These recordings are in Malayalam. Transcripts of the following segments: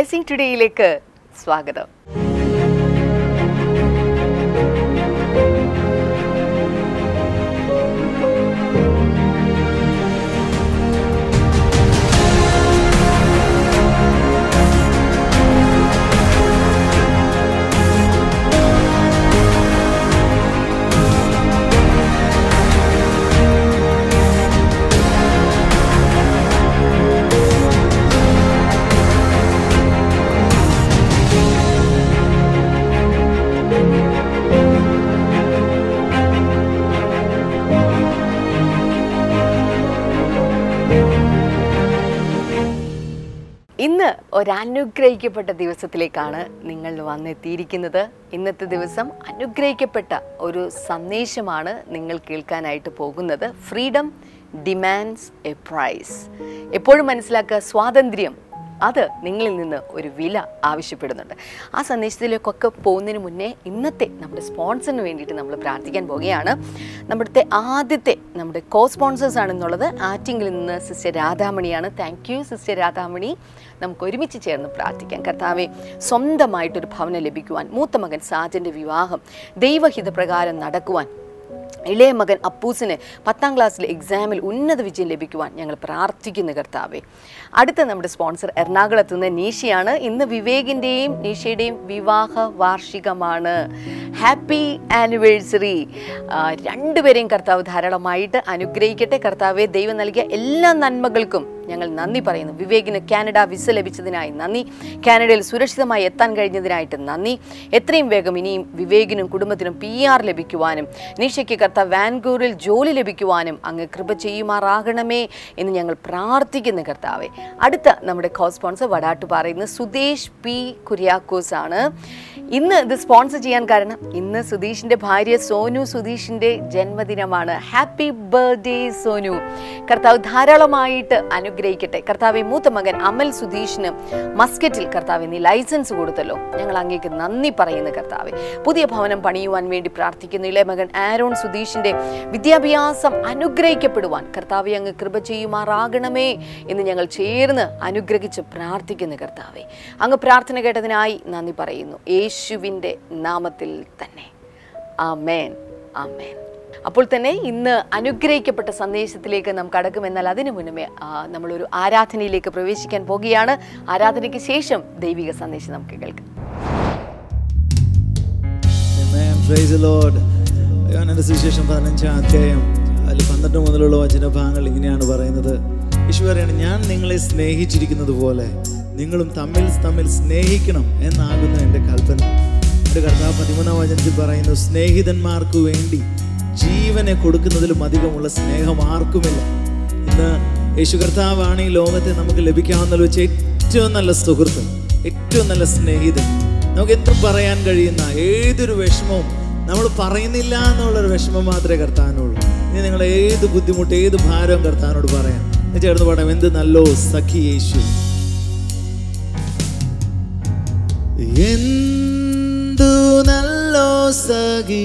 ബ്ലെസ്സിങ് ടുഡേയിലേക്ക് സ്വാഗതം. ഇന്ന് ഒരനുഗ്രഹിക്കപ്പെട്ട ദിവസത്തിലേക്കാണ് നിങ്ങൾ വന്നെത്തിയിരിക്കുന്നത്. ഇന്നത്തെ ദിവസം അനുഗ്രഹിക്കപ്പെട്ട ഒരു സന്ദേശമാണ് നിങ്ങൾ കേൾക്കാനായിട്ട് പോകുന്നത്. ഫ്രീഡം ഡിമാൻഡ്സ് എ പ്രൈസ് എപ്പോഴും മനസ്സിലാക്കുക സ്വാതന്ത്ര്യം അത് നിങ്ങളിൽ നിന്ന് ഒരു വില ആവശ്യപ്പെടുന്നുണ്ട്. ആ സന്ദേശത്തിലേക്കൊക്കെ പോകുന്നതിന് മുന്നേ ഇന്നത്തെ നമ്മുടെ സ്പോൺസറിന് വേണ്ടിയിട്ട് നമ്മൾ പ്രാർത്ഥിക്കാൻ പോവുകയാണ്. നമ്മുടെ ആദ്യത്തെ നമ്മുടെ കോ സ്പോൺസേഴ്സ് ആണെന്നുള്ളത് ആറ്റിങ്ങിൽ നിന്ന് sister രാധാമണിയാണ്. Thank you sister Radhamani. നമുക്ക് ഒരുമിച്ച് ചേർന്ന് പ്രാർത്ഥിക്കാം. കർത്താവെ സ്വന്തമായിട്ടൊരു ഭവനം ലഭിക്കുവാൻ മൂത്ത മകൻ സാജന്റെ വിവാഹം ദൈവഹിതപ്രകാരം നടക്കുവാൻ ഇളയ മകൻ അപ്പൂസിന് പത്താം ക്ലാസ്സിലെ എക്സാമിൽ ഉന്നത വിജയം ലഭിക്കുവാൻ ഞങ്ങൾ പ്രാർത്ഥിക്കുന്നു കർത്താവെ. അടുത്ത നമ്മുടെ സ്പോൺസർ എറണാകുളത്ത് നിന്ന് നീഷയാണ്. ഇന്ന് വിവേകിന്റെയും നീഷയുടെയും വിവാഹ വാർഷികമാണ്. ഹാപ്പി ആനിവേഴ്സറി രണ്ടുപേരെയും കർത്താവ് ധാരാളമായിട്ട് അനുഗ്രഹിക്കട്ടെ. കർത്താവെ ദൈവം നൽകിയ എല്ലാ നന്മകൾക്കും ഞങ്ങൾ നന്ദി പറയുന്നു. വിവേകിന് കാനഡ വിസ ലഭിച്ചതിനായി നന്ദി. കാനഡയിൽ സുരക്ഷിതമായി എത്താൻ കഴിഞ്ഞതിനായിട്ട് നന്ദി. എത്രയും വേഗം ഇനിയും വിവേകിനും കുടുംബത്തിനും പി ആർ ലഭിക്കുവാനും നീഷയ്ക്ക് കർത്ത വാൻകൂറിൽ ജോലി ലഭിക്കുവാനും അങ്ങ് കൃപ ചെയ്യുമാറാകണമേ എന്ന് ഞങ്ങൾ പ്രാർത്ഥിക്കുന്നു കർത്താവെ. അടുത്ത നമ്മുടെ co sponsor Vadattu P. Kuriakose ആണ് ഇന്ന് ഇത് സ്പോൺസർ ചെയ്യാൻ കാരണം ഇന്ന് സുധീഷിന്റെ ഭാര്യ സോനു സുധീഷിന്റെ ജന്മദിനമാണ്. Happy birthday Sonu. കർത്താവ് ധാരാളമായിട്ട് അനുഗ്രഹിക്കട്ടെ കർത്താവെ മൂത്ത മകൻ അമൽ സുധീഷിന് മസ്കറ്റിൽ കർത്താവ് നീ ലൈസൻസ് കൊടുത്തല്ലോ. ഞങ്ങൾ അങ്ങേക്ക് നന്ദി പറയുന്നു കർത്താവെ. പുതിയ ഭവനം പണിയുവാൻ വേണ്ടി പ്രാർത്ഥിക്കുന്നു. ഇളയ മകൻ ആരോൺ സുധീഷിന്റെ വിദ്യാഭ്യാസം അനുഗ്രഹിക്കപ്പെടുവാൻ കർത്താവെ അങ്ങ് കൃപ ചെയ്യുമാറാകണമേ എന്ന് ഞങ്ങൾ ചേർന്ന് അനുഗ്രഹിച്ച് പ്രാർത്ഥിക്കുന്നു കർത്താവെ. അങ്ങ് പ്രാർത്ഥന കേട്ടതിനായി നന്ദി പറയുന്നു. യേശുവിന്റെ നാമത്തിൽ തന്നെ. ആമേൻ. ആമേൻ. അപ്പോൾ തന്നെ ഇന്ന് അനുഗ്രഹിക്കപ്പെട്ട സന്ദേശത്തിലേക്ക് നാം കടക്കുമെന്നാൽ അതിനു മുന്നമേ നമ്മളൊരു ആരാധനയിലേക്ക് പ്രവേശിക്കാൻ പോകുകയാണ്. ആരാധനയ്ക്ക് ശേഷം ദൈവിക സന്ദേശം നമുക്ക് കേൾക്കാം. അധ്യായം പന്ത്രണ്ട് മുതലുള്ള വചനഭാഗങ്ങൾ ഇങ്ങനെയാണ് പറയുന്നത്. യേശു പറയാണ് ഞാൻ നിങ്ങളെ സ്നേഹിച്ചിരിക്കുന്നത് പോലെ നിങ്ങളും തമ്മിൽ തമ്മിൽ സ്നേഹിക്കണം എന്നാകുന്നു എന്റെ കൽപ്പന. എന്റെ കർത്താവ് പതിമൂന്നാം വചനത്തിൽ പറയുന്നു സ്നേഹിതന്മാർക്ക് വേണ്ടി ജീവനെ കൊടുക്കുന്നതിലും അധികമുള്ള സ്നേഹം ആർക്കുമില്ല. ഇന്ന് യേശു കർത്താവാണ് ഈ ലോകത്തെ നമുക്ക് ലഭിക്കാവുന്ന വെച്ച ഏറ്റവും നല്ല സുഹൃത്ത് ഏറ്റവും നല്ല സ്നേഹിതൻ. നമുക്ക് എന്തും പറയാൻ കഴിയുന്ന ഏതൊരു വിഷമവും നമ്മൾ പറയുന്നില്ല എന്നുള്ളൊരു വിഷമം മാത്രമേ കർത്താനുള്ളൂ ഇനി നിങ്ങൾ ഏത് ബുദ്ധിമുട്ട് ഏത് ഭാരവും കർത്താനോട് പറയാം ചേർന്ന് പാടാം എന്ത് നല്ലോ സഖി യേശു? എന്തു നല്ലോ സഖി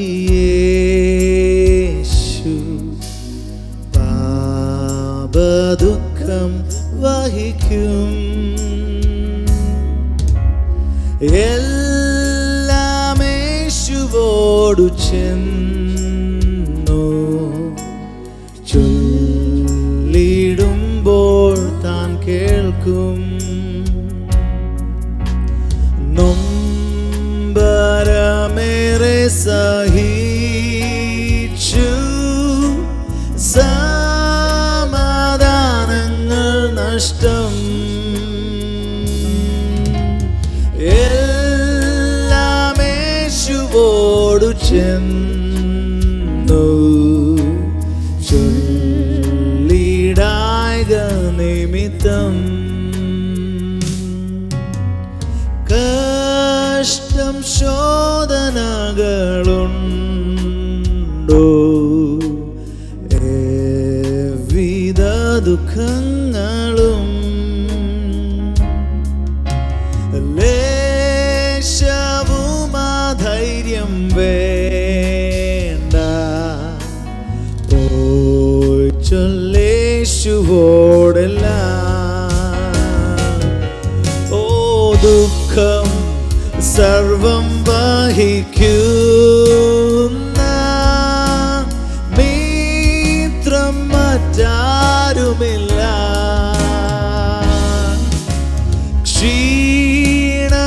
മറ്റാരുമില്ല.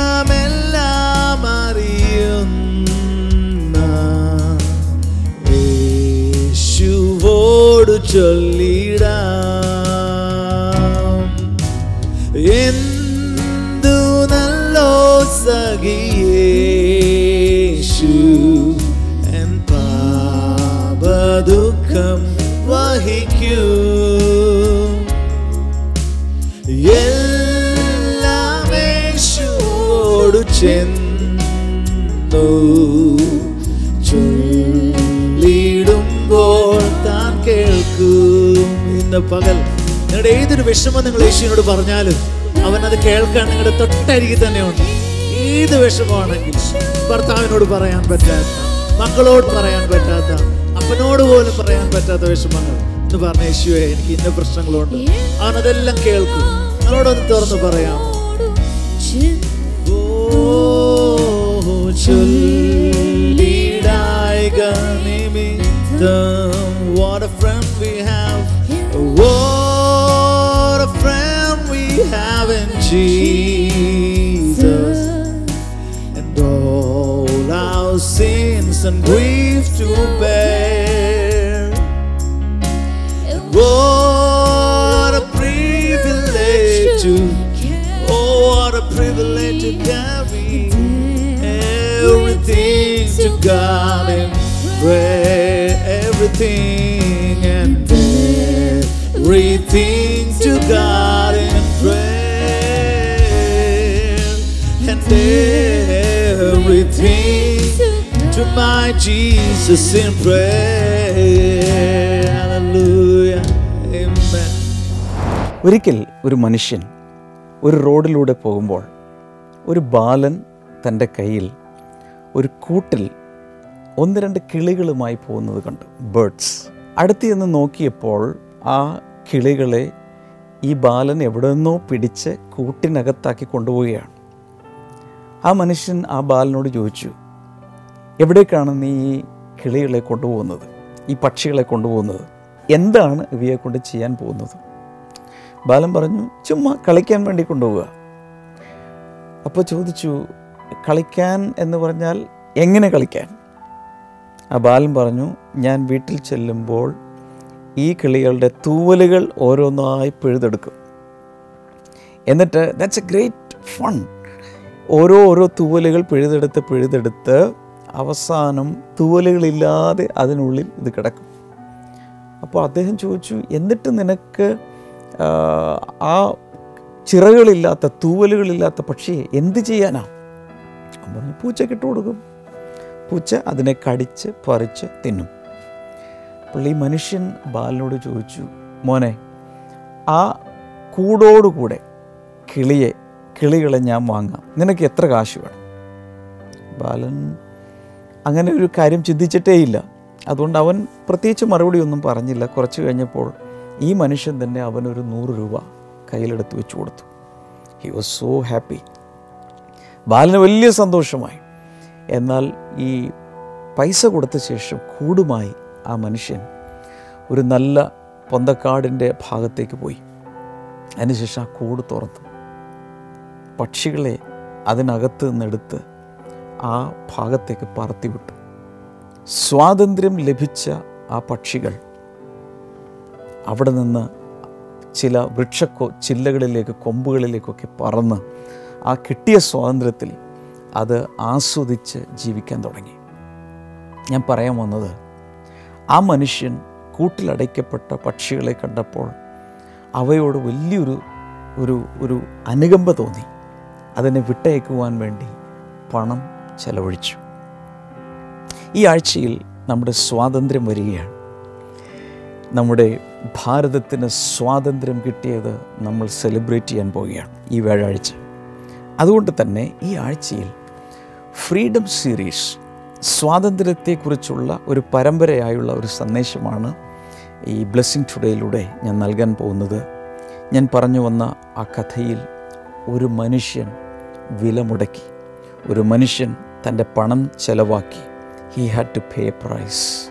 ക്ഷീണമെല്ലാം അറിയുന്ന യേശുവോട് ചൊല്ലിടാം ഇന്ന് പകൽ. നിങ്ങളുടെ ഏതൊരു വിഷമം നിങ്ങൾ യേശുവിനോട് പറഞ്ഞാലും അവൻ അത് കേൾക്കാൻ നിങ്ങളുടെ തൊട്ടരികിൽ തന്നെ ഉണ്ട്. ഏത് വിഷമമാണെങ്കിൽ ഭർത്താവിനോട് പറയാൻ പറ്റാത്ത മക്കളോട് പറയാൻ പറ്റാത്ത അപ്പനോട് പോലും പറയാൻ പറ്റാത്ത വിഷമങ്ങൾ. എന്ന് പറഞ്ഞ യേശുവെ എനിക്ക് ഇന്ന പ്രശ്നങ്ങളുണ്ട്. അവൻ അതെല്ലാം കേൾക്കും. അവനോടൊന്ന് തുറന്ന് പറയാം. ചൊല്ലിടായിക നിമിത്തം. In Jesus. And all our sins and grief to bear. What a privilege to Oh, what a privilege to carry everything to God in prayer, everything and everything to God everything to my Jesus in prayer. Hallelujah. Amen. ഒരിക്കൽ ഒരു മനുഷ്യൻ ഒരു റോഡിലൂടെ പോകുമ്പോൾ ഒരു ബാലൻ തന്റെ കയ്യിൽ ഒരു കൂട്ടിൽ ഒന്ന് രണ്ട് കിളികളുമായി പോകുന്നത് കണ്ടു ബേർഡ്സ് അടുത്ത് നിന്ന് നോക്കിയപ്പോൾ ആ കിളികളെ ഈ ബാലൻ എവിടെ നിന്നോ പിടിച്ച് കൂട്ടിനകത്താക്കി കൊണ്ടുപോവുകയാണ് ആ മനുഷ്യൻ ആ ബാലനോട് ചോദിച്ചു എവിടേക്കാണ് നീ ഈ കിളികളെ കൊണ്ടുപോകുന്നത്? ഈ പക്ഷികളെ കൊണ്ടുപോകുന്നത്? എന്താണ് ഇവയെ കൊണ്ട് ചെയ്യാൻ പോകുന്നത്? ബാലൻ പറഞ്ഞു ചുമ്മാ കളിക്കാൻ വേണ്ടി കൊണ്ടുപോവുക. അപ്പോൾ ചോദിച്ചു കളിക്കാൻ എന്ന് പറഞ്ഞാൽ എങ്ങനെ കളിക്കാൻ? ആ ബാലൻ പറഞ്ഞു ഞാൻ വീട്ടിൽ ചെല്ലുമ്പോൾ ഈ കിളികളുടെ തൂവലുകൾ ഓരോന്നായി പിഴുതെടുക്കും. എന്നിട്ട് ദാറ്റ്സ് എ ഗ്രേറ്റ് ഫൺ ഓരോ ഓരോ തൂവലുകൾ പിഴുതെടുത്ത് പിഴുതെടുത്ത് അവസാനം തൂവലുകളില്ലാതെ അതിനുള്ളിൽ ഇത് കിടക്കും. അപ്പോൾ അദ്ദേഹം ചോദിച്ചു എന്നിട്ട് നിനക്ക് ആ, ചിറകുകളില്ലാത്ത തൂവലുകളില്ലാത്ത പക്ഷിയെ എന്ത് ചെയ്യാനാ? പറഞ്ഞു പൂച്ചയ്ക്ക് ഇട്ട് കൊടുക്കും. പൂച്ച അതിനെ കടിച്ച് പറിച്ച് തിന്നും. ഈ മനുഷ്യൻ ബാലനോട് ചോദിച്ചു മോനെ ആ കൂടോടുകൂടെ കിളിയെ കിളികളെ ഞാൻ വാങ്ങാം. നിനക്ക് എത്ര കാശ് വേണം? ബാലൻ അങ്ങനെ ഒരു കാര്യം ചിന്തിച്ചിട്ടേയില്ല അതുകൊണ്ട് അവൻ പ്രത്യേകിച്ച് മറുപടി ഒന്നും പറഞ്ഞില്ല. കുറച്ച് കഴിഞ്ഞപ്പോൾ ഈ മനുഷ്യൻ തന്നെ അവനൊരു നൂറ് രൂപ കയ്യിലെടുത്ത് വെച്ച് കൊടുത്തു. ഹി വാസ് സോ ഹാപ്പി ബാലന് വലിയ സന്തോഷമായി. എന്നാൽ ഈ പൈസ കൊടുത്ത ശേഷം കൂടുമായി ആ മനുഷ്യൻ ഒരു നല്ല പൊന്തക്കാടിന്റെ ഭാഗത്തേക്ക് പോയി. അതിനുശേഷം ആ കൂട് തുറന്നു. പക്ഷികളെ അതിനകത്ത് നിന്നെടുത്ത് ആ ഭാഗത്തേക്ക് പറത്തിവിട്ടു. സ്വാതന്ത്ര്യം ലഭിച്ച ആ പക്ഷികൾ അവിടെ നിന്ന് ചില വൃക്ഷക്കോ ചില്ലകളിലേക്ക് കൊമ്പുകളിലേക്കൊക്കെ പറന്ന് ആ കിട്ടിയ സ്വാതന്ത്ര്യത്തിൽ അത് ആസ്വദിച്ച് ജീവിക്കാൻ തുടങ്ങി. ഞാൻ പറയാൻ വന്നത് ആ മനുഷ്യൻ കൂട്ടിലടയ്ക്കപ്പെട്ട പക്ഷികളെ കണ്ടപ്പോൾ അവയോട് വലിയൊരു ഒരു ഒരു അനുകമ്പ തോന്നി. അതിനെ വിട്ടയക്കുവാൻ വേണ്ടി പണം ചെലവഴിച്ചു. ഈ ആഴ്ചയിൽ നമ്മുടെ സ്വാതന്ത്ര്യം വരികയാണ്. നമ്മുടെ ഭാരതത്തിന് സ്വാതന്ത്ര്യം കിട്ടിയത് നമ്മൾ സെലിബ്രേറ്റ് ചെയ്യാൻ പോവുകയാണ് ഈ വ്യാഴാഴ്ച. അതുകൊണ്ട് തന്നെ ഈ ആഴ്ചയിൽ ഫ്രീഡം സീരീസ് സ്വാതന്ത്ര്യത്തെക്കുറിച്ചുള്ള ഒരു പരമ്പരയായുള്ള ഒരു സന്ദേശമാണ് ഈ ബ്ലെസ്സിങ് ടുഡേയിലൂടെ ഞാൻ നൽകാൻ പോകുന്നത്. ഞാൻ പറഞ്ഞു വന്ന ആ കഥയിൽ ഒരു മനുഷ്യൻ വില മുടക്കി. ഒരു മനുഷ്യൻ തന്റെ പണം ചെലവാക്കി. He had to pay price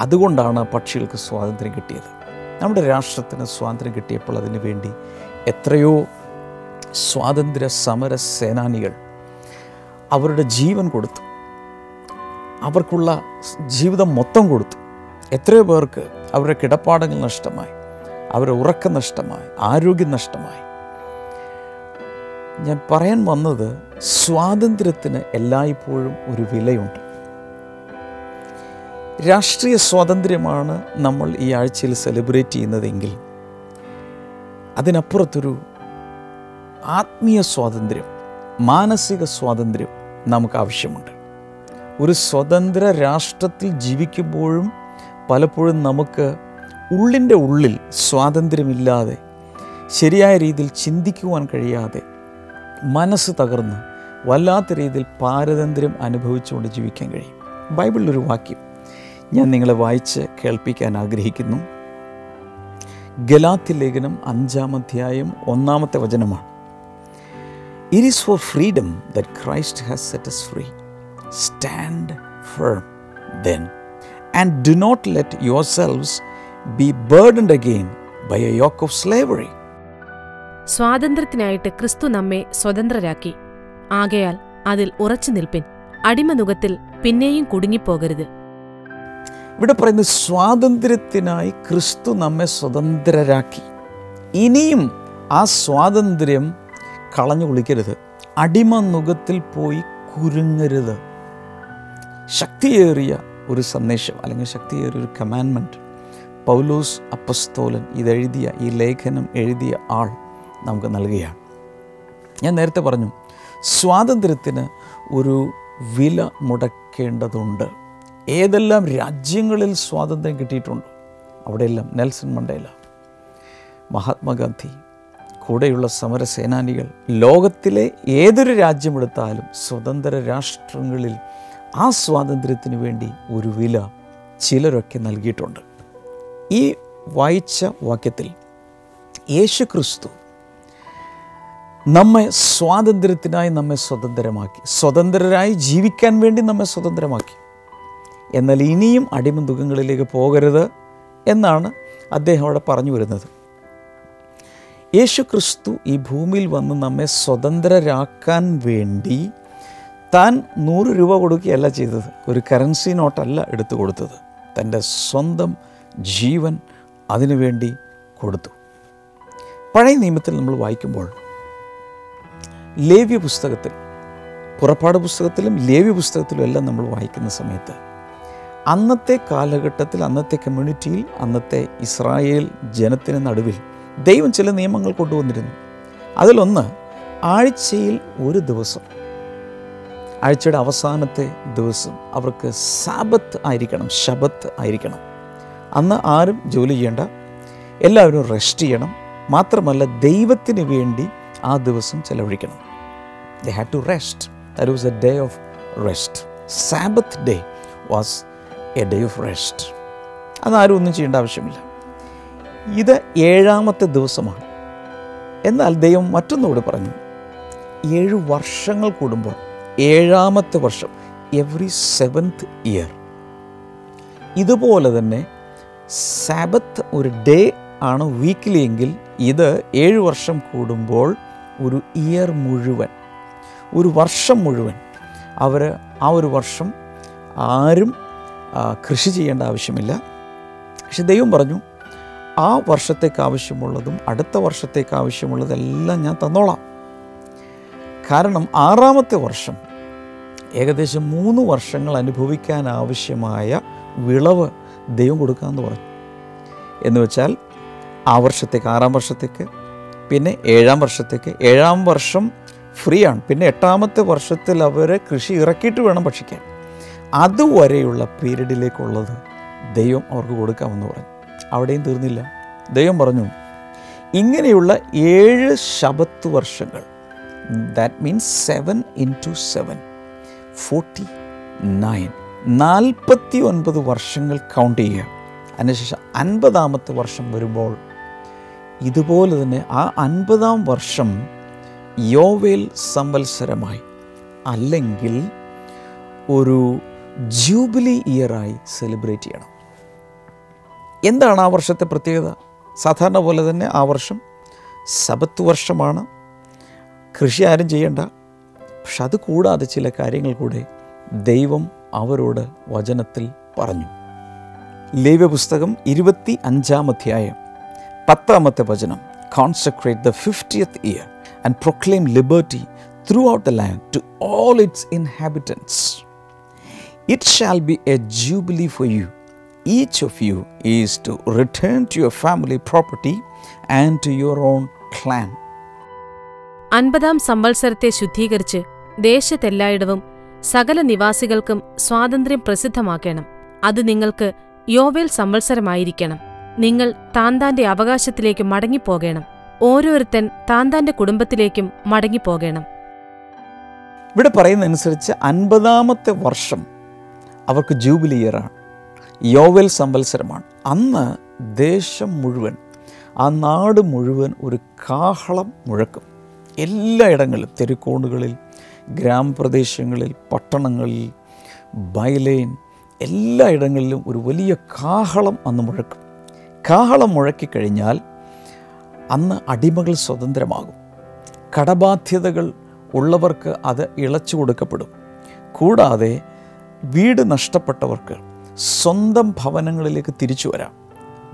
അതുകൊണ്ടാണ് പക്ഷികൾക്ക് സ്വാതന്ത്ര്യം കിട്ടിയത്. നമ്മുടെ രാഷ്ട്രത്തിന് സ്വാതന്ത്ര്യം കിട്ടിയപ്പോൾ അതിനു വേണ്ടി എത്രയോ സ്വാതന്ത്ര്യ സമര സേനാനികൾ അവരുടെ ജീവൻ കൊടുത്തു. അവർക്കുള്ള ജീവിതം മൊത്തം കൊടുത്തു. എത്രയോ പേർക്ക് അവരുടെ കിടപ്പാടങ്ങൾ നഷ്ടമായി. അവരുടെ ഉറക്കം നഷ്ടമായി. ആരോഗ്യം നഷ്ടമായി. ഞാൻ പറയാൻ വന്നത് സ്വാതന്ത്ര്യത്തിന് എല്ലായ്പ്പോഴും ഒരു വിലയുണ്ട്. രാഷ്ട്രീയ സ്വാതന്ത്ര്യമാണ് നമ്മൾ ഈ ആഴ്ചയിൽ സെലിബ്രേറ്റ് ചെയ്യുന്നതെങ്കിൽ അതിനപ്പുറത്തൊരു ആത്മീയ സ്വാതന്ത്ര്യം മാനസിക സ്വാതന്ത്ര്യം നമുക്ക് ആവശ്യമുണ്ട് ഒരു സ്വതന്ത്ര രാഷ്ട്രത്തിൽ ജീവിക്കുമ്പോഴും പലപ്പോഴും നമുക്ക് ഉള്ളിന്റെ ഉള്ളിൽ സ്വാതന്ത്ര്യമില്ലാതെ ശരിയായ രീതിയിൽ ചിന്തിക്കുവാൻ കഴിയാതെ മനസ്സ് തകർന്ന് വല്ലാത്ത രീതിയിൽ പാരതന്ത്ര്യം അനുഭവിച്ചുകൊണ്ട് ജീവിക്കാൻ കഴിയും. ബൈബിളിലൊരു വാക്യം ഞാൻ നിങ്ങളെ വായിച്ച് കേൾപ്പിക്കാൻ ആഗ്രഹിക്കുന്നു. ഗലാത്തി ലേഖനം അഞ്ചാം അധ്യായം ഒന്നാമത്തെ വചനമാണ്. It is for freedom that Christ has set us free stand firm then and do not let yourselves be burdened again by a yoke of slavery സ്വാതന്ത്ര്യത്തിനായിട്ട് ക്രിസ്തു നമ്മെ സ്വതന്ത്രരാക്കി. ആകയാൽ അതിൽ ഉറച്ചു നിൽപ്പിൻ. അടിമനുഖത്തിൽ പിന്നെയും കുടുങ്ങിപ്പോകരുത്. ഇവിടെ പറയുന്നത് സ്വാതന്ത്ര്യത്തിനായി ക്രിസ്തു നമ്മെ സ്വതന്ത്രരാക്കി. ഇനിയും ആ സ്വാതന്ത്ര്യം കളഞ്ഞു കുളിക്കരുത്. അടിമനുഖത്തിൽ പോയി കുരുങ്ങരുത്. ശക്തിയേറിയ ഒരു സന്ദേശം അല്ലെങ്കിൽ ശക്തിയേറിയ ഒരു കമാൻമെന്റ് പൗലോസ് അപ്പസ്തോലൻ ഇതെഴുതിയ ഈ ലേഖനം എഴുതിയ ആൾ നമുക്ക് നൽകുകയാണ്. ഞാൻ നേരത്തെ പറഞ്ഞു സ്വാതന്ത്ര്യത്തിന് ഒരു വില മുടക്കേണ്ടതുണ്ട്. ഏതെല്ലാം രാജ്യങ്ങളിൽ സ്വാതന്ത്ര്യം കിട്ടിയിട്ടുണ്ട്? അവിടെയെല്ലാം നെൽസൺ മണ്ടേല മഹാത്മാഗാന്ധി കൂടെയുള്ള സമരസേനാനികൾ ലോകത്തിലെ ഏതൊരു രാജ്യമെടുത്താലും സ്വതന്ത്ര രാഷ്ട്രങ്ങളിൽ ആ സ്വാതന്ത്ര്യത്തിന് വേണ്ടി ഒരു വില ചിലരൊക്കെ നൽകിയിട്ടുണ്ട്. ഈ വായിച്ച വാക്യത്തിൽ യേശു ക്രിസ്തു നമ്മെ സ്വാതന്ത്ര്യത്തിനായി നമ്മെ സ്വതന്ത്രമാക്കി. സ്വതന്ത്രരായി ജീവിക്കാൻ വേണ്ടി നമ്മെ സ്വതന്ത്രമാക്കി. എന്നാൽ ഇനിയും അടിമ ദുഃഖങ്ങളിലേക്ക് പോകരുത് എന്നാണ് അദ്ദേഹം അവിടെ പറഞ്ഞു വരുന്നത്. യേശു ക്രിസ്തു ഈ ഭൂമിയിൽ വന്ന് നമ്മെ സ്വതന്ത്രരാക്കാൻ വേണ്ടി താൻ നൂറ് രൂപ കൊടുക്കുകയല്ല ചെയ്തത്. ഒരു കറൻസി നോട്ടല്ല എടുത്തു കൊടുത്തത്. തന്റെ സ്വന്തം ജീവൻ അതിനുവേണ്ടി കൊടുത്തു. പഴയ നിയമത്തിൽ നമ്മൾ വായിക്കുമ്പോൾ ലേവ്യ പുസ്തകത്തിൽ പുറപ്പാട് പുസ്തകത്തിലും ലേവ്യ പുസ്തകത്തിലും എല്ലാം നമ്മൾ വായിക്കുന്ന സമയത്ത് അന്നത്തെ കാലഘട്ടത്തിൽ അന്നത്തെ കമ്മ്യൂണിറ്റിയിൽ അന്നത്തെ ഇസ്രായേൽ ജനത്തിന് നടുവിൽ ദൈവം ചില നിയമങ്ങൾ കൊണ്ടുവന്നിരുന്നു. അതിലൊന്ന് ആഴ്ചയിൽ ഒരു ദിവസം ആഴ്ചയുടെ അവസാനത്തെ ദിവസം അവർക്ക് സാബത്ത് ആയിരിക്കണം ശബത്ത് ആയിരിക്കണം. അന്ന് ആരും ജോലി ചെയ്യേണ്ട എല്ലാവരും റെസ്റ്റ് ചെയ്യണം. മാത്രമല്ല ദൈവത്തിന് വേണ്ടി ആ ദിവസം ചെലവഴിക്കണം. They had to rest that was a day of rest Sabbath day was a day of rest അതാരും ഒന്നും ചെയ്യേണ്ട ആവശ്യമില്ല. ഇത് ഏഴാമത്തെ ദിവസമാണ്. എന്നാൽ ദൈവം മറ്റൊന്നുകൂടെ പറഞ്ഞു. ഏഴ് വർഷങ്ങൾ കൂടുമ്പോൾ ഏഴാമത്തെ വർഷം എവറി സെവൻത്ത് ഇയർ ഇതുപോലെ തന്നെ സാബത്ത് ഒരു ഡേ ആണ് വീക്കിലി എങ്കിൽ ഇത് ഏഴ് വർഷം കൂടുമ്പോൾ ഒരു ഇയർ മുഴുവൻ ഒരു വർഷം മുഴുവൻ അവർ ആ ഒരു വർഷം ആരും കൃഷി ചെയ്യേണ്ട ആവശ്യമില്ല. പക്ഷെ ദൈവം പറഞ്ഞു ആ വർഷത്തേക്ക് ആവശ്യമുള്ളതും അടുത്ത വർഷത്തേക്ക് ആവശ്യമുള്ളതെല്ലാം ഞാൻ തന്നോളാം. കാരണം ആറാമത്തെ വർഷം ഏകദേശം മൂന്ന് വർഷങ്ങൾ അനുഭവിക്കാൻ ആവശ്യമായ വിളവ് ദൈവം കൊടുക്കാമെന്ന് പറഞ്ഞു. എന്ന് വെച്ചാൽ ആ വർഷത്തേക്ക് ആറാം വർഷത്തേക്ക് പിന്നെ ഏഴാം വർഷത്തേക്ക്. ഏഴാം വർഷം ഫ്രീ ആണ് പിന്നെ എട്ടാമത്തെ വർഷത്തിൽ അവർ കൃഷി ഇറക്കിയിട്ട് വേണം ഭക്ഷിക്കാൻ. അതുവരെയുള്ള പീരീഡിലേക്കുള്ളത് ദൈവം അവർക്ക് കൊടുക്കാമെന്ന് പറഞ്ഞു. അവിടെയും തീർന്നില്ല. ദൈവം പറഞ്ഞു ഇങ്ങനെയുള്ള ഏഴ് ശബത്ത് വർഷങ്ങൾ that means seven into seven forty nine നാൽപ്പത്തി ഒൻപത് വർഷങ്ങൾ കൗണ്ട് ചെയ്യുക. അതിനുശേഷം അൻപതാമത്തെ വർഷം വരുമ്പോൾ ഇതുപോലെ തന്നെ ആ അൻപതാം വർഷം യോവേൽ സംവത്സരമായി അല്ലെങ്കിൽ ഒരു ജൂബിലി ഇയറായി സെലിബ്രേറ്റ് ചെയ്യണം. എന്താണ് ആ വർഷത്തെ പ്രത്യേകത? സാധാരണ പോലെ തന്നെ ആ വർഷം സബത്ത് വർഷമാണ്. കൃഷി ആരും ചെയ്യണ്ട. പക്ഷെ അത് കൂടാതെ ചില കാര്യങ്ങൾ കൂടെ ദൈവം അവരോട് വചനത്തിൽ പറഞ്ഞു. ലേവ്യ പുസ്തകം ഇരുപത്തി അഞ്ചാം അധ്യായം പത്താമത്തെ വചനം. Concentrate the fiftieth year and proclaim liberty throughout the land to all its inhabitants it shall be a jubilee for you each of you is to return to your family property and to your own clan അൻപതാം സംവത്സരത്തെ ശുദ്ധീകരിച്ച് ദേശത്തെല്ലായിടവും സകല നിവാസികൾക്കും സ്വാതന്ത്ര്യം പ്രസിദ്ധമാക്കണം. അത് നിങ്ങൾക്ക് യോവേൽ സംവത്സരമായിരിക്കണം. നിങ്ങൾ താന്താന്റെ അവകാശത്തിലേക്ക് മടങ്ങിപ്പോകണം. ഓരോരുത്തൻ താന്താന്റെ കുടുംബത്തിലേക്കും മടങ്ങിപ്പോകണം. ഇവിടെ പറയുന്നതനുസരിച്ച് അൻപതാമത്തെ വർഷം അവർക്ക് ജൂബിലി ഇയറാണ് യോവൽ സംവത്സരമാണ്. അന്ന് ദേശം മുഴുവൻ ആ നാട് മുഴുവൻ ഒരു കാഹളം മുഴക്കും. എല്ലായിടങ്ങളിലും തെരുക്കോണുകളിൽ ഗ്രാമപ്രദേശങ്ങളിൽ പട്ടണങ്ങളിൽ ബൈലൈൻ എല്ലായിടങ്ങളിലും ഒരു വലിയ കാഹളം അന്ന് മുഴക്കും. കാഹളം മുഴക്കിക്കഴിഞ്ഞാൽ അന്ന് അടിമകൾ സ്വതന്ത്രമാകും. കടബാധ്യതകൾ ഉള്ളവർക്ക് അത് ഇളച്ചു കൊടുക്കപ്പെടും. കൂടാതെ വീട് നഷ്ടപ്പെട്ടവർക്ക് സ്വന്തം ഭവനങ്ങളിലേക്ക് തിരിച്ചു വരാം.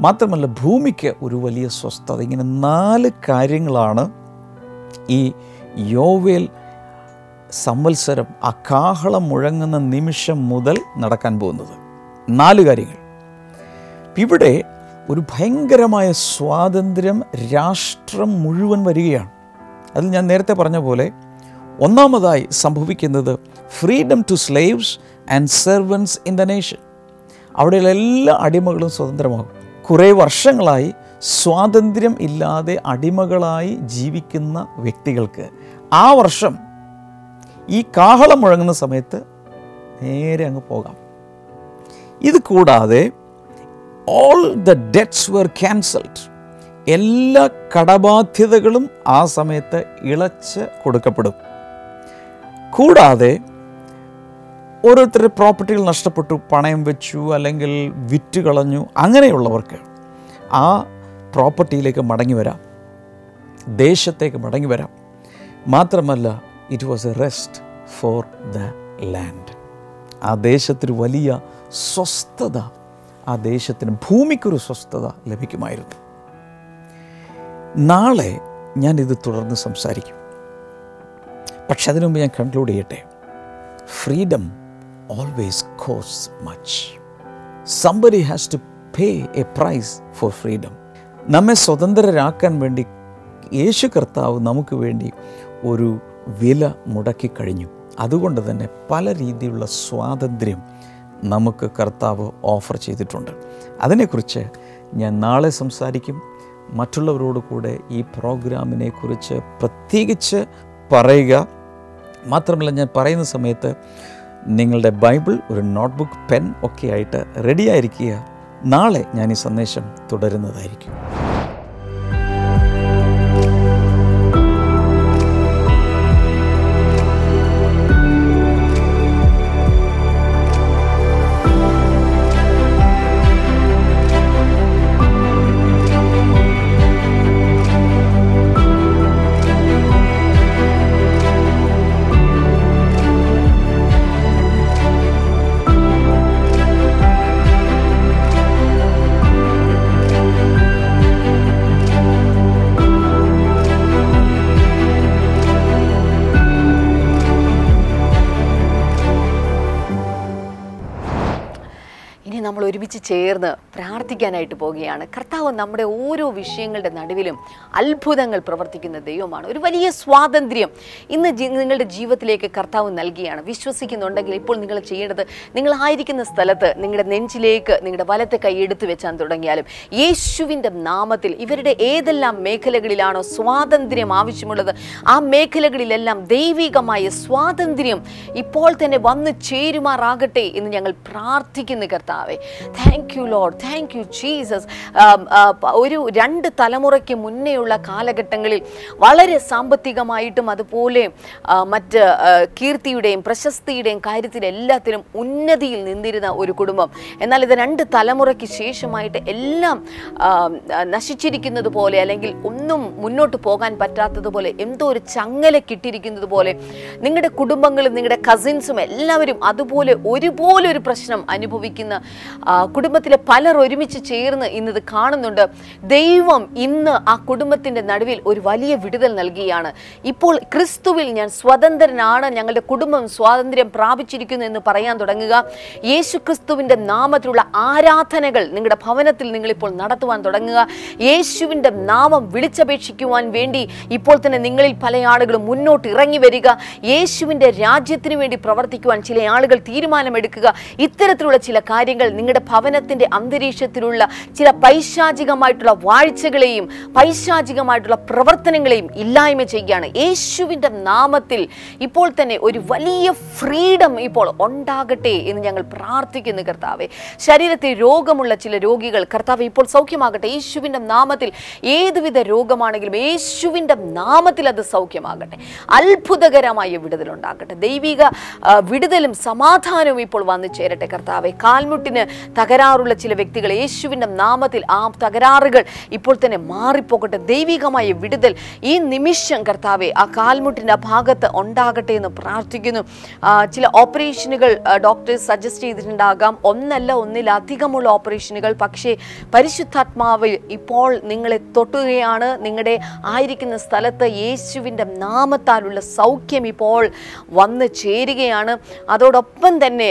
മാത്രമല്ല ഭൂമിക്ക് ഒരു വലിയ സ്വസ്ഥത. ഇങ്ങനെ നാല് കാര്യങ്ങളാണ് ഈ യോവേൽ സംവത്സരം ആ കാഹളം മുഴങ്ങുന്ന നിമിഷം മുതൽ നടക്കാൻ പോകുന്നത്. നാല് കാര്യങ്ങൾ. ഇവിടെ ഒരു ഭയങ്കരമായ സ്വാതന്ത്ര്യം രാഷ്ട്രം മുഴുവൻ വരികയാണ്. അതിൽ ഞാൻ നേരത്തെ പറഞ്ഞ പോലെ ഒന്നാമതായി സംഭവിക്കുന്നത് freedom to slaves and servants in the nation അവിടെയുള്ള എല്ലാ അടിമകളും സ്വതന്ത്രമാകും. കുറേ വർഷങ്ങളായി സ്വാതന്ത്ര്യം ഇല്ലാതെ അടിമകളായി ജീവിക്കുന്ന വ്യക്തികൾക്ക് ആ വർഷം ഈ കാഹളം മുഴങ്ങുന്ന സമയത്ത് നേരെ അങ്ങ് പോകാം. ഇത് കൂടാതെ all the debts were cancelled എല്ലാ കടബാധ്യതകളും ആ സമയത്ത് ഇളച്ച് കൊടുക്കപ്പെടും. കൂടാതെ ഓരോരുത്തരുടെ പ്രോപ്പർട്ടികൾ നഷ്ടപ്പെട്ടു പണയം വെച്ചു അല്ലെങ്കിൽ വിറ്റ് കളഞ്ഞു അങ്ങനെയുള്ളവർക്ക് ആ പ്രോപ്പർട്ടിയിലേക്ക് മടങ്ങി വരാം. ദേശത്തേക്ക് മടങ്ങി വരാം. മാത്രമല്ല it was a rest for the land ആ ദേശത്തിന് വലിയ സ്വസ്ഥത ആ ദേശത്തിന് ഭൂമിക്കൊരു സ്വസ്ഥത ലഭിക്കുമായിരുന്നു. നാളെ ഞാനിത് തുടർന്ന് സംസാരിക്കും. പക്ഷെ അതിനു മുമ്പ് ഞാൻ കൺക്ലൂഡ് ചെയ്യട്ടെ. Freedom always costs much somebody has to pay a price for freedom നമ്മെ സ്വതന്ത്രരാക്കാൻ വേണ്ടി യേശു കർത്താവ് നമുക്ക് വേണ്ടി ഒരു വില മുടക്കി കഴിഞ്ഞു. അതുകൊണ്ട് തന്നെ പല രീതിയിലുള്ള സ്വാതന്ത്ര്യം നമുക്ക് കർത്താവ് ഓഫർ ചെയ്തിട്ടുണ്ട്. അതിനെക്കുറിച്ച് ഞാൻ നാളെ സംസാരിക്കും. മറ്റുള്ളവരോട് കൂടെ ഈ പ്രോഗ്രാമിനെ കുറിച്ച് പ്രത്യേകിച്ച് പറയുക. മാത്രമല്ല ഞാൻ പറയുന്ന സമയത്ത് നിങ്ങളുടെ ബൈബിൾ ഒരു നോട്ട്ബുക്ക് പെൻ ഒക്കെ ആയിട്ട് റെഡിയായിരിക്കുക നാളെ ഞാൻ ഈ സന്ദേശം തുടരുന്നതായിരിക്കും. ഒരുമിച്ച് ചേർന്ന് പ്രാർത്ഥിക്കാനായിട്ട് പോവുകയാണ്. കർത്താവ് നമ്മുടെ ഓരോ വിഷയങ്ങളുടെ നടുവിലും അത്ഭുതങ്ങൾ പ്രവർത്തിക്കുന്ന ദൈവമാണ്. ഒരു വലിയ സ്വാതന്ത്ര്യം ഇന്ന് നിങ്ങളുടെ ജീവിതത്തിലേക്ക് കർത്താവ് നൽകിയാണ്. വിശ്വസിക്കുന്നുണ്ടെങ്കിൽ ഇപ്പോൾ നിങ്ങൾ ചെയ്യേണ്ടത് നിങ്ങളായിരിക്കുന്ന സ്ഥലത്ത് നിങ്ങളുടെ നെഞ്ചിലേക്ക് നിങ്ങളുടെ വലത്തെ കൈ എടുത്തു വെച്ചാൻ തുടങ്ങിയാലും യേശുവിന്റെ നാമത്തിൽ ഇവരുടെ ഏതെല്ലാം മേഖലകളിലാണോ സ്വാതന്ത്ര്യം ആവശ്യമുള്ളത് ആ മേഖലകളിലെല്ലാം ദൈവികമായ സ്വാതന്ത്ര്യം ഇപ്പോൾ തന്നെ വന്നു ചേരുമാറാകട്ടെ എന്ന് ഞങ്ങൾ പ്രാർത്ഥിക്കുന്നു കർത്താവെ. Thank you Lord thank you Jesus ഒരു രണ്ട് തലമുറയ്ക്ക് മുന്നേയുള്ള കാലഘട്ടങ്ങളിൽ വളരെ സാമ്പത്തികമായിട്ടും അതുപോലെ മറ്റ് കീർത്തിയുടെയും പ്രശസ്തിയുടെയും കാര്യത്തിൽ എല്ലാത്തിലും ഉന്നതിയിൽ നിന്നിരുന്ന ഒരു കുടുംബം. എന്നാൽ ഇത് രണ്ട് തലമുറയ്ക്ക് ശേഷമായിട്ട് എല്ലാം നശിച്ചിരിക്കുന്നത് പോലെ അല്ലെങ്കിൽ ഒന്നും മുന്നോട്ട് പോകാൻ പറ്റാത്തതുപോലെ എന്തോ ഒരു ചങ്ങല കിട്ടിയിരിക്കുന്നത് പോലെ നിങ്ങളുടെ കുടുംബങ്ങളും നിങ്ങളുടെ കസിൻസും എല്ലാവരും അതുപോലെ ഒരുപോലെ ഒരു പ്രശ്നം അനുഭവിക്കുന്ന കുടുംബത്തിലെ പലർ ഒരുമിച്ച് ചേർന്ന് ഇന്നത് കാണുന്നുണ്ട്. ദൈവം ഇന്ന് ആ കുടുംബത്തിന്റെ നടുവിൽ ഒരു വലിയ വിടുതൽ നൽകിയാണ്. ഇപ്പോൾ ക്രിസ്തുവിൽ ഞാൻ സ്വതന്ത്രനാണ് ഞങ്ങളുടെ കുടുംബം സ്വാതന്ത്ര്യം പ്രാപിച്ചിരിക്കുന്നു എന്ന് പറയാൻ തുടങ്ങുക. യേശു ക്രിസ്തുവിന്റെ നാമത്തിലുള്ള ആരാധനകൾ നിങ്ങളുടെ ഭവനത്തിൽ നിങ്ങളിപ്പോൾ നടത്തുവാൻ തുടങ്ങുക. യേശുവിന്റെ നാമം വിളിച്ചപേക്ഷിക്കുവാൻ വേണ്ടി ഇപ്പോൾ തന്നെ നിങ്ങളിൽ പല ആളുകളും മുന്നോട്ട് ഇറങ്ങി വരിക. യേശുവിന്റെ രാജ്യത്തിന് വേണ്ടി പ്രവർത്തിക്കുവാൻ ചില ആളുകൾ തീരുമാനമെടുക്കുക. ഇത്തരത്തിലുള്ള ചില കാര്യങ്ങൾ നിങ്ങളുടെ ഭവനത്തിന്റെ അന്തരീക്ഷത്തിലുള്ള ചില പൈശാചികമായിട്ടുള്ള വാഴ്ചകളെയും പൈശാചികമായിട്ടുള്ള പ്രവർത്തനങ്ങളെയും ഇല്ലായ്മ ചെയ്യുകയാണ്. യേശുവിന്റെ നാമത്തിൽ ഇപ്പോൾ തന്നെ ഒരു വലിയ ഫ്രീഡം ഇപ്പോൾ ഉണ്ടാകട്ടെ എന്ന് ഞങ്ങൾ പ്രാർത്ഥിക്കുന്നു കർത്താവെ. ശരീരത്തിൽ രോഗമുള്ള ചില രോഗികൾ കർത്താവ് ഇപ്പോൾ സൗഖ്യമാകട്ടെ. യേശുവിന്റെ നാമത്തിൽ ഏതുവിധ രോഗമാണെങ്കിലും യേശുവിന്റെ നാമത്തിൽ അത് സൗഖ്യമാകട്ടെ. അത്ഭുതകരമായ വിടുതലുണ്ടാകട്ടെ ദൈവിക വിടുതലും സമാധാനവും ഇപ്പോൾ വന്നു ചേരട്ടെ കർത്താവെ. കാൽമുട്ടിന് തകരാറുള്ള ചില വ്യക്തികൾ യേശുവിന്റെ നാമത്തിൽ ആ തകരാറുകൾ ഇപ്പോൾ തന്നെ മാറിപ്പോകട്ടെ. ദൈവികമായ വിടുതൽ ഈ നിമിഷം കർത്താവെ ആ കാൽമുട്ടിന്റെ ഭാഗത്ത് ഉണ്ടാകട്ടെ എന്ന് പ്രാർത്ഥിക്കുന്നു. ചില ഓപ്പറേഷനുകൾ ഡോക്ടേഴ്സ് സജസ്റ്റ് ചെയ്തിട്ടുണ്ടാകാം. ഒന്നല്ല ഒന്നിലധികമുള്ള ഓപ്പറേഷനുകൾ. പക്ഷേ പരിശുദ്ധാത്മാവ് ഇപ്പോൾ നിങ്ങളെ തൊട്ടുകയാണ്. നിങ്ങളുടെ ആയിരിക്കുന്ന സ്ഥലത്ത് യേശുവിന്റെ നാമത്താലുള്ള സൗഖ്യം ഇപ്പോൾ വന്ന് ചേരുകയാണ്. അതോടൊപ്പം തന്നെ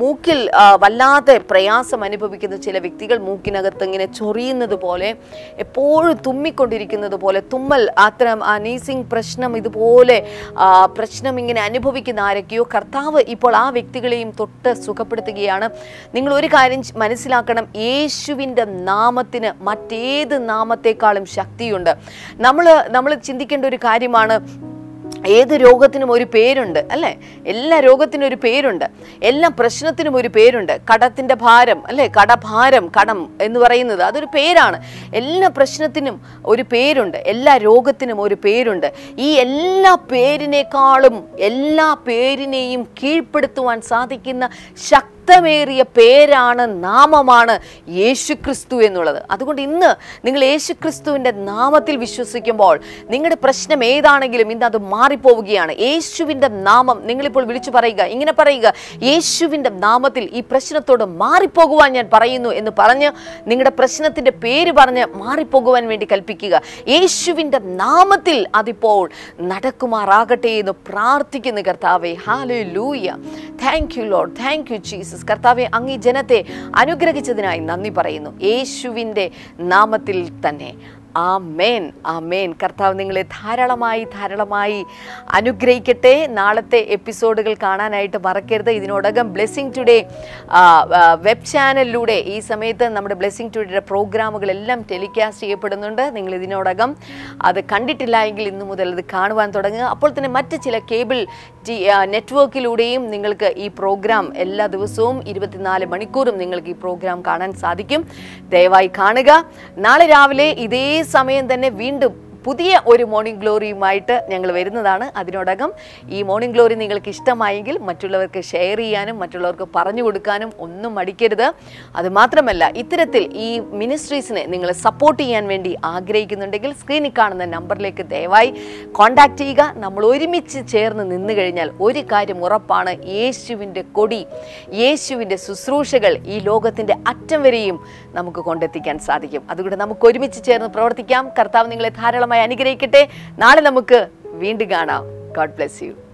മൂക്കിൽ വല്ലാതെ പ്രയാസം അനുഭവിക്കുന്ന ചില വ്യക്തികൾ മൂക്കിനകത്ത് ഇങ്ങനെ ചൊറിയുന്നത് പോലെ എപ്പോഴും തുമ്മിക്കൊണ്ടിരിക്കുന്നത് പോലെ തുമ്മൽ അത്തരം ആ നീസിങ് പ്രശ്നം ഇതുപോലെ പ്രശ്നം ഇങ്ങനെ അനുഭവിക്കുന്ന ആരൊക്കെയോ കർത്താവ് ഇപ്പോൾ ആ വ്യക്തികളെയും തൊട്ട് സുഖപ്പെടുത്തുകയാണ്. നിങ്ങൾ ഒരു കാര്യം മനസ്സിലാക്കണം യേശുവിന്റെ നാമത്തിന് മറ്റേത് നാമത്തെക്കാളും ശക്തിയുണ്ട്. നമ്മൾ നമ്മൾ ചിന്തിക്കേണ്ട ഒരു കാര്യമാണ് ഏത് രോഗത്തിനും ഒരു പേരുണ്ട് അല്ലേ? എല്ലാ രോഗത്തിനും ഒരു പേരുണ്ട് എല്ലാ പ്രശ്നത്തിനും ഒരു പേരുണ്ട്. കടത്തിന്റെ ഭാരം അല്ലേ? കടഭാരം കടം എന്ന് പറയുന്നത് അതൊരു പേരാണ്. എല്ലാ പ്രശ്നത്തിനും ഒരു പേരുണ്ട് എല്ലാ രോഗത്തിനും ഒരു പേരുണ്ട്. ഈ എല്ലാ പേരിനേക്കാളും എല്ലാ പേരിനെയും കീഴ്പ്പെടുത്തുവാൻ സാധിക്കുന്ന ശക്തമേറിയ പേരാണ് നാമമാണ് യേശുക്രിസ്തു എന്നുള്ളത്. അതുകൊണ്ട് ഇന്ന് നിങ്ങൾ യേശുക്രിസ്തുവിന്റെ നാമത്തിൽ വിശ്വസിക്കുമ്പോൾ നിങ്ങളുടെ പ്രശ്നം ഏതാണെങ്കിലും ഇന്ന് അത് മാറിപ്പോവുകയാണ്. യേശുവിന്റെ നാമം നിങ്ങളിപ്പോൾ വിളിച്ചു പറയുക ഇങ്ങനെ പറയുക യേശുവിന്റെ നാമത്തിൽ ഈ പ്രശ്നത്തോട് മാറിപ്പോകുവാൻ ഞാൻ പറയുന്നു എന്ന് പറഞ്ഞ് നിങ്ങളുടെ പ്രശ്നത്തിന്റെ പേര് പറഞ്ഞ് മാറിപ്പോകുവാൻ വേണ്ടി കൽപ്പിക്കുക. യേശുവിന്റെ നാമത്തിൽ അതിപ്പോൾ നടക്കുമാറാകട്ടെ എന്ന് പ്രാർത്ഥിക്കുന്നു കർത്താവെ. Hallelujah thank you Lord thank you Jesus കർത്താവെ അങ്ങ് ഈ ജനത്തെ അനുഗ്രഹിച്ചതിനായി നന്ദി പറയുന്നു. യേശുവിന്റെ നാമത്തിൽ തന്നെ. ആമേൻ മേൻ കർത്താവ് നിങ്ങളെ ധാരാളമായി ധാരാളമായി അനുഗ്രഹിക്കട്ടെ. നാളത്തെ എപ്പിസോഡുകൾ കാണാനായിട്ട് മറക്കരുത്. ഇതിനോടകം ബ്ലെസ്സിങ് ടുഡേ വെബ് ചാനലിലൂടെ ഈ സമയത്ത് നമ്മുടെ ബ്ലെസ്സിങ് ടുഡേയുടെ പ്രോഗ്രാമുകളെല്ലാം ടെലികാസ്റ്റ് ചെയ്യപ്പെടുന്നുണ്ട്. നിങ്ങൾ ഇതിനോടകം അത് കണ്ടിട്ടില്ല എങ്കിൽ ഇന്നു മുതൽ അത് കാണുവാൻ തുടങ്ങുക. അപ്പോൾ തന്നെ മറ്റ് ചില കേബിൾ നെറ്റ്വർക്കിലൂടെയും നിങ്ങൾക്ക് ഈ പ്രോഗ്രാം എല്ലാ ദിവസവും ഇരുപത്തിനാല് മണിക്കൂറും നിങ്ങൾക്ക് ഈ പ്രോഗ്രാം കാണാൻ സാധിക്കും. ദയവായി കാണുക. നാളെ രാവിലെ ഇതേ സമയം തന്നെ വീണ്ടും പുതിയ ഒരു മോർണിംഗ് ഗ്ലോറിയുമായിട്ട് ഞങ്ങൾ വരുന്നതാണ്. അതിനോടകം ഈ മോർണിംഗ് ഗ്ലോറി നിങ്ങൾക്ക് ഇഷ്ടമായെങ്കിൽ മറ്റുള്ളവർക്ക് ഷെയർ ചെയ്യാനും മറ്റുള്ളവർക്ക് പറഞ്ഞു കൊടുക്കാനും ഒന്നും മടിക്കരുത്. അതുമാത്രമല്ല ഇത്തരത്തിൽ ഈ മിനിസ്ട്രീസിനെ നിങ്ങൾ സപ്പോർട്ട് ചെയ്യാൻ വേണ്ടി ആഗ്രഹിക്കുന്നുണ്ടെങ്കിൽ സ്ക്രീനിൽ കാണുന്ന നമ്പറിലേക്ക് ദയവായി കോൺടാക്ട് ചെയ്യുക. നമ്മൾ ഒരുമിച്ച് ചേർന്ന് നിന്നു കഴിഞ്ഞാൽ ഒരു കാര്യം ഉറപ്പാണ് യേശുവിന്റെ കൊടി യേശുവിന്റെ ശുശ്രൂഷകൾ ഈ ലോകത്തിന്റെ അറ്റം വരെയും നമുക്ക് കൊണ്ടെത്തിക്കാൻ സാധിക്കും. അതുകൊണ്ട് നമുക്ക് ഒരുമിച്ച് ചേർന്ന് പ്രവർത്തിക്കാം. കർത്താവ് നിങ്ങളെ ധാരാളമായി അനുഗ്രഹിക്കട്ടെ. നാളെ നമുക്ക് വീണ്ടും കാണാം. God bless you